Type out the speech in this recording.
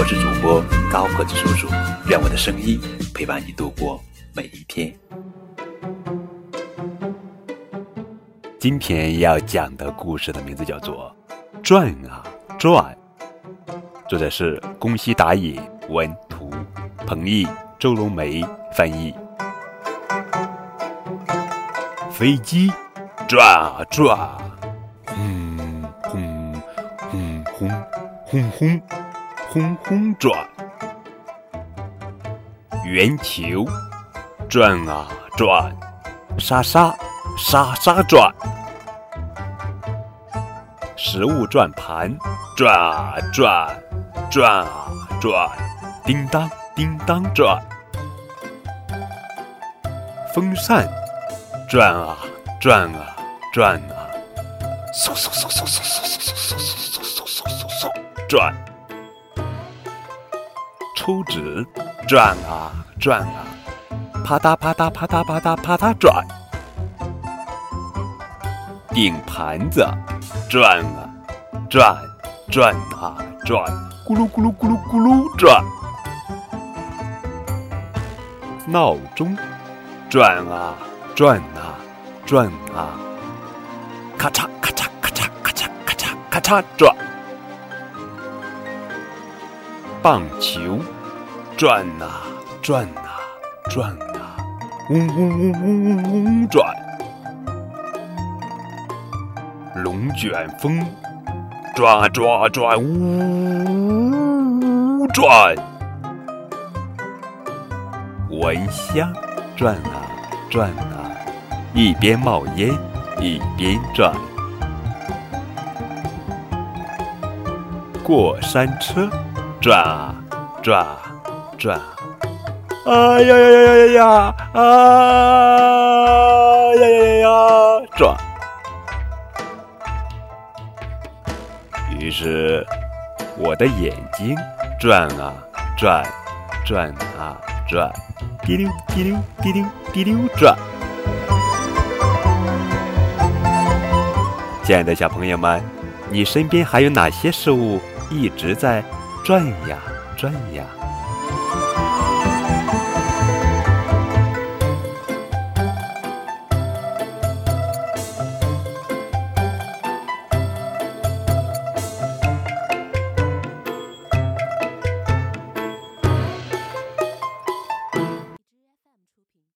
我是主播高个子叔叔，愿我的声音陪伴你度过每一天。今天要讲的故事的名字叫做《转啊转》，作者是宫西达也，文图，彭毅、周龙梅翻译。飞机转啊转。轰轰轰轰轰轰轰轰转，圆球转啊转，沙沙沙沙转，食物转盘转啊转，转啊转，叮当叮当转，风扇转啊转啊转啊。嗖嗖嗖嗖嗖嗖嗖嗖嗖嗖嗖嗖嗖嗖转，抽纸转啊转啊，啪嗒啪嗒啪嗒啪嗒啪嗒转，顶盘子转啊转转啊转，咕噜咕噜咕噜咕噜转，闹钟转啊转啊转啊，咔嚓。咔嚓咔嚓咔嚓咔嚓咔嚓转，棒球转啊转啊转啊，嗡嗡嗡嗡嗡嗡转。龙卷风转啊转呜，呜转。蚊香转啊转啊，一边冒烟一边转。过山车，转啊转啊转，啊呀呀呀呀呀呀，啊呀呀呀呀转。于是我的眼睛转啊转，转啊转，滴溜滴溜滴溜滴溜转。亲爱的小朋友们，你身边还有哪些事物？一直在转呀转呀。